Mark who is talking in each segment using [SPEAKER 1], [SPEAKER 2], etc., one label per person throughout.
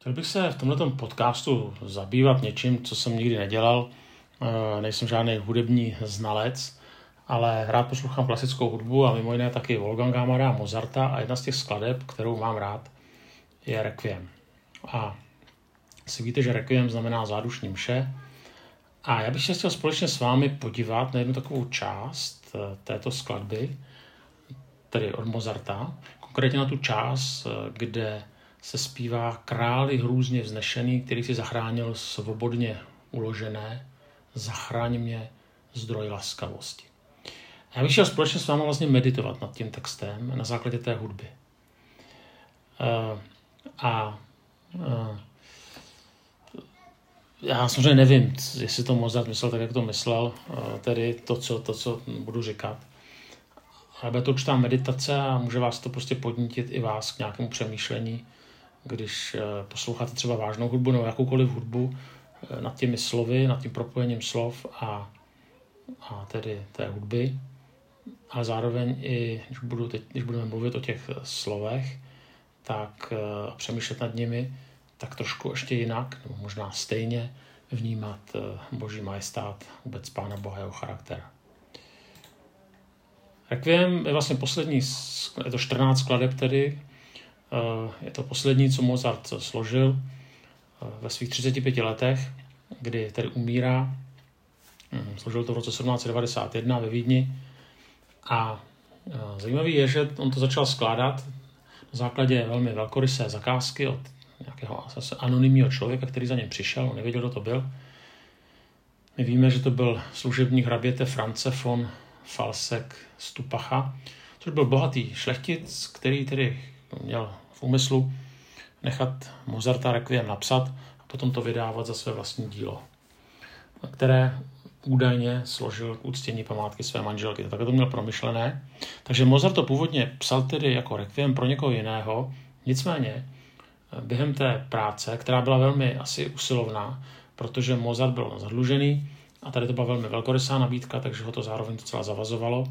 [SPEAKER 1] Chtěl bych se v tomto podcastu zabývat něčím, co jsem nikdy nedělal. Eh, nejsem žádný hudební znalec, ale rád poslouchám klasickou hudbu a mimo jiné taky Wolfganga Amara a Mozarta a jedna z těch skladeb, kterou mám rád, je Requiem. A si víte, že Requiem znamená zádušní mše. A já bych se chtěl společně s vámi podívat na jednu takovou část eh, této skladby, tedy od Mozarta, konkrétně na tu část, eh, kde se zpívá králi hrůzně vznešený, který si zachránil svobodně uložené, zachráň mě zdroj laskavosti. Já bych chtěl společně s vámi vlastně meditovat nad tím textem na základě té hudby. Uh, a uh, já samozřejmě nevím, jestli to Mozart myslel tak, jak to myslel, uh, tedy to co, to, co budu říkat. Ale bude to určitá meditace a může vás to prostě podnítit i vás k nějakému přemýšlení, když eh, posloucháte třeba vážnou hudbu nebo jakoukoliv hudbu eh, nad těmi slovy, nad tím propojením slov a, a tedy té hudby, ale zároveň i, když, budu teď, když budeme mluvit o těch eh, slovech, tak a přemýšlet nad nimi, tak trošku ještě jinak, nebo možná stejně vnímat Boží majestát, vůbec Pána Boha, jeho charakter. Requiem je vlastně poslední, je to 14 skladeb tedy, je to poslední, co Mozart složil eh, ve svých 35 letech, kdy tedy umírá. Hm, složil to v roce 1791 ve Vídni. A eh, zajímavý je, že on to začal skládat na základě velmi velkorysé zakázky od nějakého anonymního člověka, který za něm přišel, on nevěděl, kdo to byl. My víme, že to byl služebník hraběte France von Falsek Stupacha, což byl bohatý šlechtic, který tedy měl v úmyslu nechat Mozarta Requiem napsat a potom to vydávat za své vlastní dílo, které údajně složil k úctění památky své manželky. Tak to měl promyšlené. Takže Mozart to původně psal tedy jako Requiem pro někoho jiného, nicméně během té práce, která byla velmi asi usilovná, protože Mozart byl zadlužený a tady to byla velmi velkorysá nabídka, takže ho to zároveň docela zavazovalo,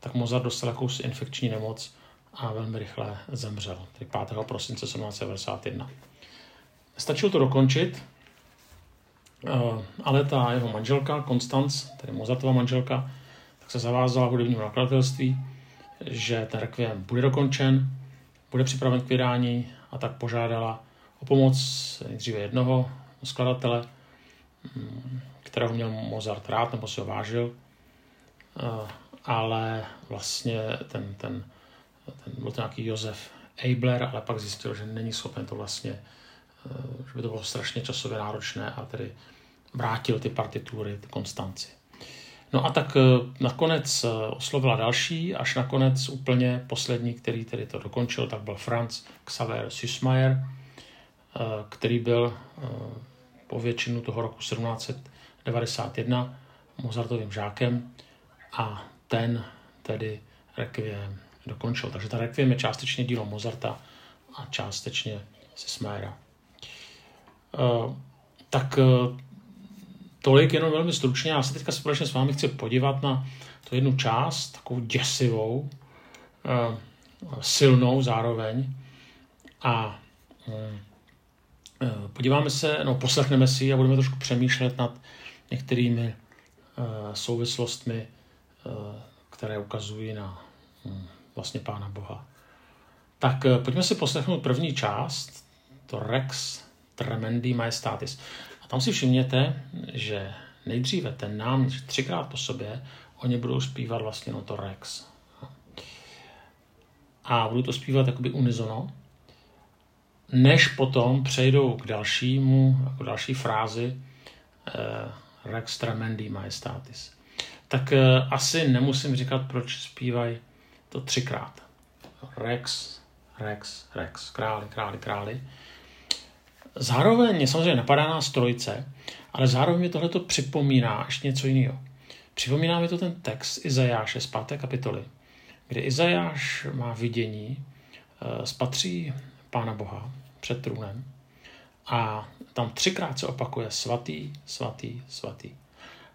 [SPEAKER 1] tak Mozart dostal jakousi infekční nemoc a velmi rychle zemřel, tedy 5. prosince 1791. Stačilo to dokončit, eh, ale ta jeho manželka, Konstanc, tedy Mozartova manželka, tak se zavázala hudebnímu nakladatelství, že ten rekviem bude dokončen, bude připraven k vydání a tak požádala o pomoc nejdříve jednoho skladatele, mm, kterého měl Mozart rád nebo si ho vážil, eh, ale vlastně ten, ten ten byl to nějaký Josef Eibler, ale pak zjistil, že není schopen to vlastně, eh, že by to bylo strašně časově náročné a tedy vrátil ty partitury Konstanci. No a tak eh, nakonec eh, oslovila další, až nakonec úplně poslední, který tedy to dokončil, tak byl Franz Xaver Süssmayer, který byl po většinu toho roku 1791 Mozartovým žákem a ten tedy Requiem dokončil. Takže ta Requiem je částečně dílo Mozarta a částečně Sismayera. Uh, tak uh, tolik jenom velmi stručně. Já se teďka společně s vámi chci podívat na tu jednu část, takovou děsivou, uh, silnou zároveň. A podíváme se, no poslechneme si a budeme trošku přemýšlet nad některými souvislostmi, které ukazují na hm, vlastně Pána Boha. Tak eh, pojďme si poslechnout první část, to Rex Tremendi Majestatis. A tam si všimněte, že nejdříve ten nám třikrát po sobě, oni budou zpívat vlastně no to Rex. A budou to zpívat jakoby unizono, než potom přejdou k dalšímu, jako další frázi eh, Rex Tremendi Majestatis. Tak eh, asi nemusím říkat, proč zpívají to třikrát. Rex, Rex, Rex, králi, králi, králi. Zároveň mě samozřejmě napadá nás trojce, ale zároveň mi tohle připomíná ještě něco jiného. Připomíná mi to ten text Izajáše z 5. kapitoly, kde Izajáš má vidění, eh, spatří Pána Boha před trůnem a tam třikrát se opakuje svatý, svatý, svatý.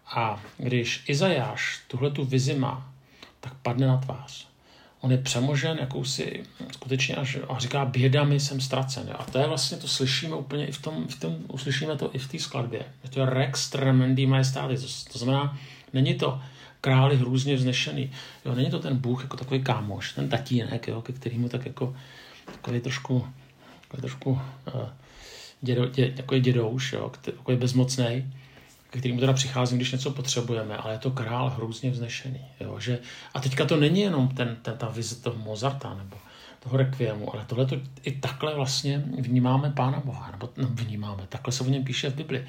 [SPEAKER 1] A když Izajáš tuhle tu vizi má, tak padne na tvář on je přemožen jakousi skutečně až a říká bědami jsem ztracen. A to je vlastně, to slyšíme úplně i v tom, v tom uslyšíme to i v té skladbě. Je to Rex Tremendi Majestatis. To znamená, není to králi hrůzně vznešený. Jo, není to ten Bůh jako takový kámoš, ten tatínek, jo, ke kterému tak jako takový trošku, takový trošku uh, dědo, dě, takový dědouš, jo, takový bezmocný ke kterému teda přicházím, když něco potřebujeme, ale je to král hrůzně vznešený. Jo? Že, a teďka to není jenom ten, ten, ta vize toho Mozarta nebo toho rekviemu, ale tohle to i takhle vlastně vnímáme Pána Boha, nebo no, vnímáme, takhle se o něm píše v Bibli.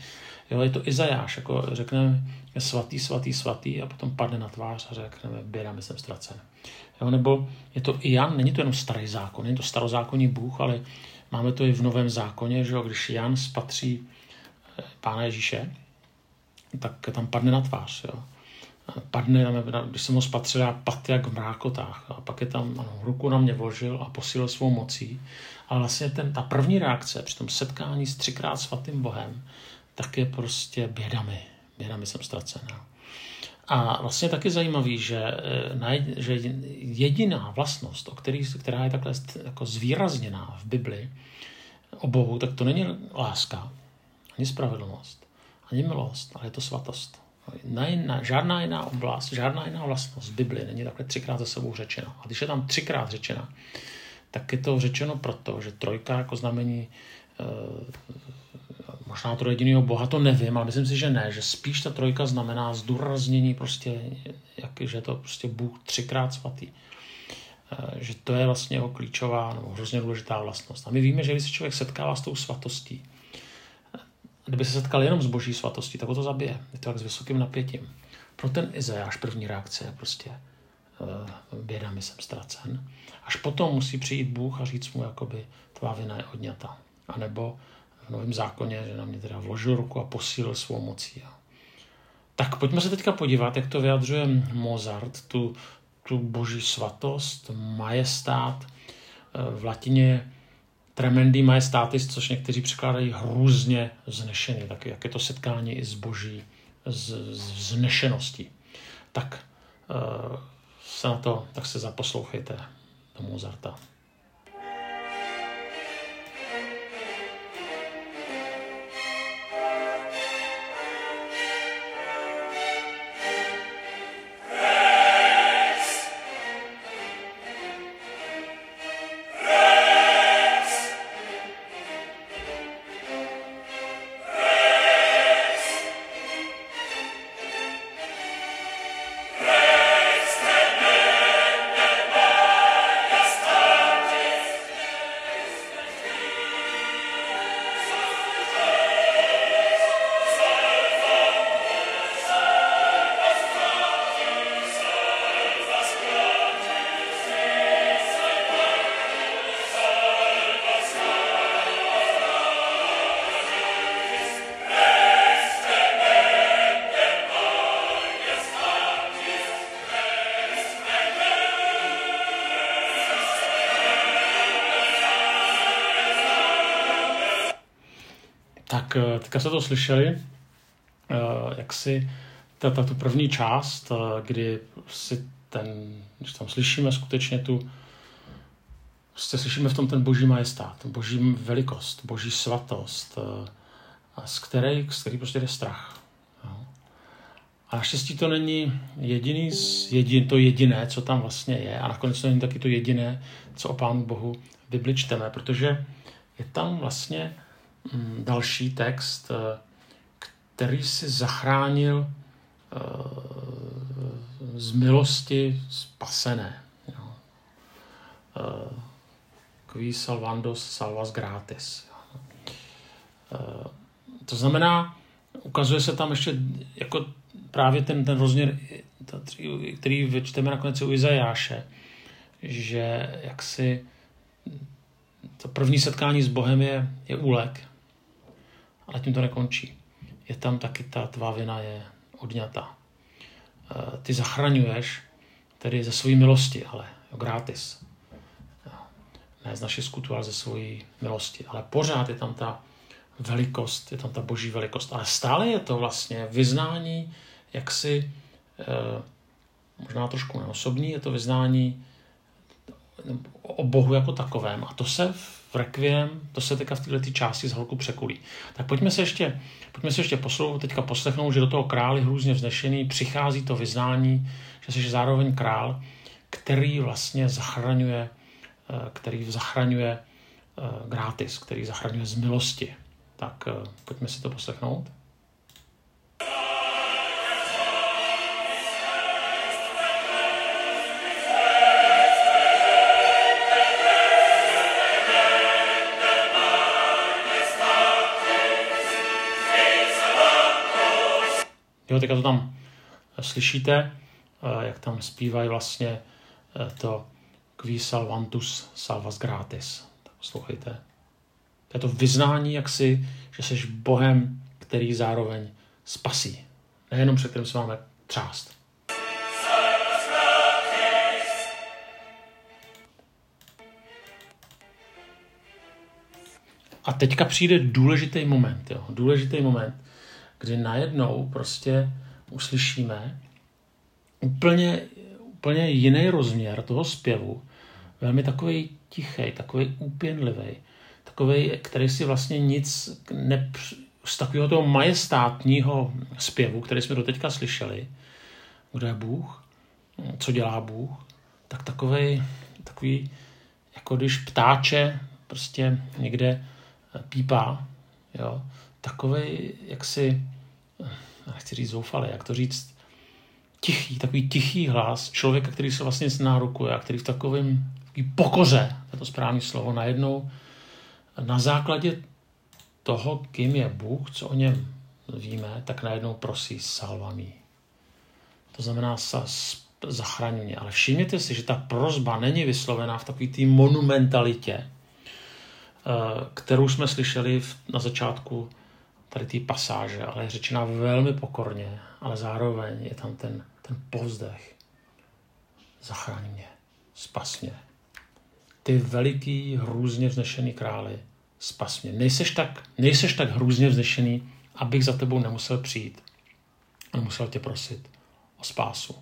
[SPEAKER 1] Jo, je to Izajáš, jako řekneme svatý, svatý, svatý a potom padne na tvář a řekneme, běda, jsem ztracen. Jo, nebo je to i Jan, není to jenom starý zákon, není to starozákonní Bůh, ale máme to i v Novém zákoně, že jo, když Jan spatří eh, Pána Ježíše, tak tam padne na tvář. Jo. Padne, když jsem ho spatřil, já pat jak v mrákotách. A pak je tam, ano, ruku na mě vložil a posílil svou mocí. Ale vlastně ten, ta první reakce při tom setkání s třikrát svatým Bohem, tak je prostě bědami. Bědami jsem ztracená. A vlastně taky zajímavý, že, eh, že jediná vlastnost, o který, která je takhle jako zvýrazněná v Bibli o Bohu, tak to není láska, ani spravedlnost, ani milost, ale je to svatost. Na, žádná jiná oblast, žádná jiná vlastnost v není takhle třikrát za sebou řečena. A když je tam třikrát řečena, tak je to řečeno proto, že trojka jako znamení e, možná to jediného boha, to nevím, ale myslím si, že ne, že spíš ta trojka znamená zdůraznění prostě, jak, že to prostě Bůh třikrát svatý. E, že to je vlastně jeho klíčová nebo hrozně důležitá vlastnost. A my víme, že když se člověk setkává s tou svatostí, Kdyby se setkal jenom s boží svatostí, tak ho to zabije. Je to jak s vysokým napětím. Pro ten Izajáš první reakce je prostě uh, běda, mi jsem ztracen. Až potom musí přijít Bůh a říct mu, jakoby tvá vina je odňata. A nebo v novém zákoně, že na mě teda vložil ruku a posílil svou mocí. Tak pojďme se teďka podívat, jak to vyjadřuje Mozart, tu, tu boží svatost, majestát. Eh, v latině tremendi majestatis, což někteří překládají hrůzně znešený, tak jak je to setkání i s boží z, z vznešeností. Tak uh, se na to, tak se zaposlouchejte do Mozarta. Tak eh, teďka se to slyšeli, eh, jak si ta, ta tu první část, eh, kdy si ten, když tam slyšíme skutečně tu, prostě slyšíme v tom ten boží majestát, boží velikost, boží svatost, z který, z který prostě jde strach. A naštěstí to není jediný, jedin, to jediné, co tam vlastně je. A nakonec to není taky to jediné, co o Pánu Bohu v Bibli čteme, protože je tam vlastně další text, eh, který si zachránil eh, z milosti spasené. Eh, Qui salvandos salvas gratis. To znamená, ukazuje se tam ještě jako právě ten, ten rozměr, který vyčteme nakonec u Izajáše, že jaksi to první setkání s Bohem je, je úlek, ale tím to nekončí. Je tam taky ta tvá vina je odňata. Eh, ty zachraňuješ tedy ze své milosti, ale gratis. Ne z naší skutu, ale ze své milosti. Ale pořád je tam ta velikost, je tam ta boží velikost. Ale stále je to vlastně vyznání jaksi eh, možná trošku neosobní, je to vyznání o Bohu jako takovém. A to se v Requiem, to se teďka v této části z holku překulí. Tak pojďme se ještě, pojďme se ještě poslou, teďka poslechnout, že do toho králi hrůzně vznešený přichází to vyznání, že jsi zároveň král, který vlastně zachraňuje, eh, který zachraňuje eh, gratis, který zachraňuje z milosti. Tak eh, pojďme si to poslechnout. Jo, teďka to tam slyšíte, jak tam zpívají vlastně to Qui salvantus salvas gratis. Tak poslouchejte. To je to vyznání jaksi, že jsi Bohem, který zároveň spasí. Nejenom před kterým se máme třást. A teďka přijde důležitý moment, jo, důležitý moment, kdy najednou prostě uslyšíme úplně, úplně jiný rozměr toho zpěvu, velmi takový tichý, takový úpěnlivý, takový, který si vlastně nic nepř... z takového toho majestátního zpěvu, který jsme doteďka slyšeli, kdo je Bůh, co dělá Bůh, tak takový, takový, jako když ptáče prostě někde pípá, jo, takový, jak si, nechci říct zoufalý, jak to říct, tichý, takový tichý hlas člověka, který se vlastně znárukuje a který v takovém pokoře, je to správné slovo, najednou na základě toho, kým je Bůh, co o něm víme, tak najednou prosí salvami. To znamená sa, zachraň mě. Ale všimněte si, že ta prozba není vyslovená v takové té monumentalitě, eh, kterou jsme slyšeli na začátku tady té pasáže, ale je řečena velmi pokorně, ale zároveň je tam ten, ten povzdech. Zachraň mě, spas mě. Ty veliký, hrůzně vznešený králi, spas mě. Nejseš tak, nejseš tak hrůzně vznešený, abych za tebou nemusel přijít a musel tě prosit o spásu.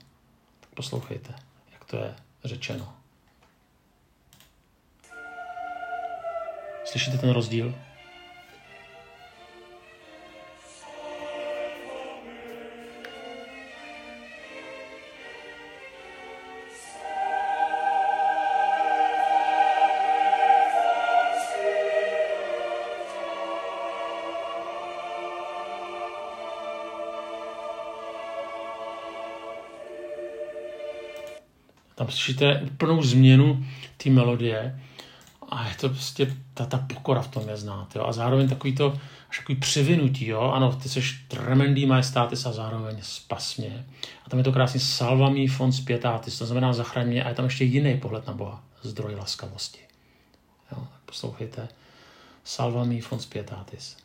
[SPEAKER 1] Tak poslouchejte, jak to je řečeno. Slyšíte ten rozdíl? Tam slyšíte úplnou změnu té melodie a je to prostě, ta, ta pokora v tom je znát, jo? A zároveň takový to, až takový přivinutí, jo? Ano, ty jsi tremendý majestátis a zároveň spas mě. A tam je to krásně salvami fons pietatis, to znamená zachraň mě a je tam ještě jiný pohled na Boha, zdroj laskavosti. Jo? Poslouchejte. Salvami fons pietatis.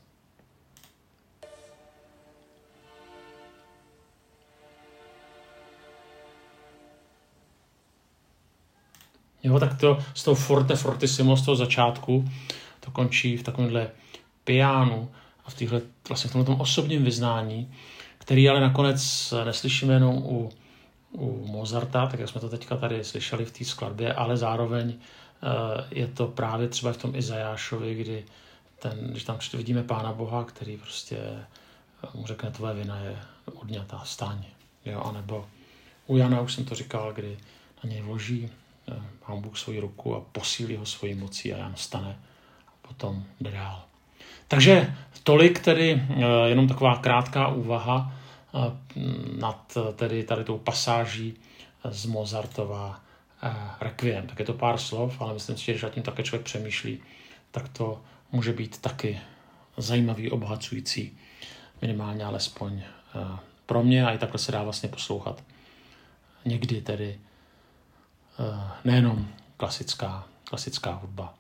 [SPEAKER 1] Jo, tak to z toho forte fortissimo, z toho začátku, to končí v takovémhle pianu a v, týhle, vlastně v tomhle tom osobním vyznání, který ale nakonec neslyšíme jenom u, u Mozarta, tak jak jsme to teďka tady slyšeli v té skladbě, ale zároveň eh, je to právě třeba v tom Izajášovi, kdy ten, když tam vidíme Pána Boha, který prostě eh, mu řekne, tvoje vina je odňatá, staň. Jo, anebo u Jana už jsem to říkal, kdy na něj vloží Pán Bůh svoji ruku a posílí ho svoji mocí a Jan stane a potom jde dál. Takže tolik tedy eh, jenom taková krátká úvaha eh, nad eh, tedy tady tou pasáží z Mozartova Requiem. Tak je to pár slov, ale myslím si, že když nad tím také člověk přemýšlí, tak to může být taky zajímavý, obohacující, minimálně alespoň pro mě a i takhle se dá vlastně poslouchat. Někdy tedy Eh, nejenom klasická, klasická hudba.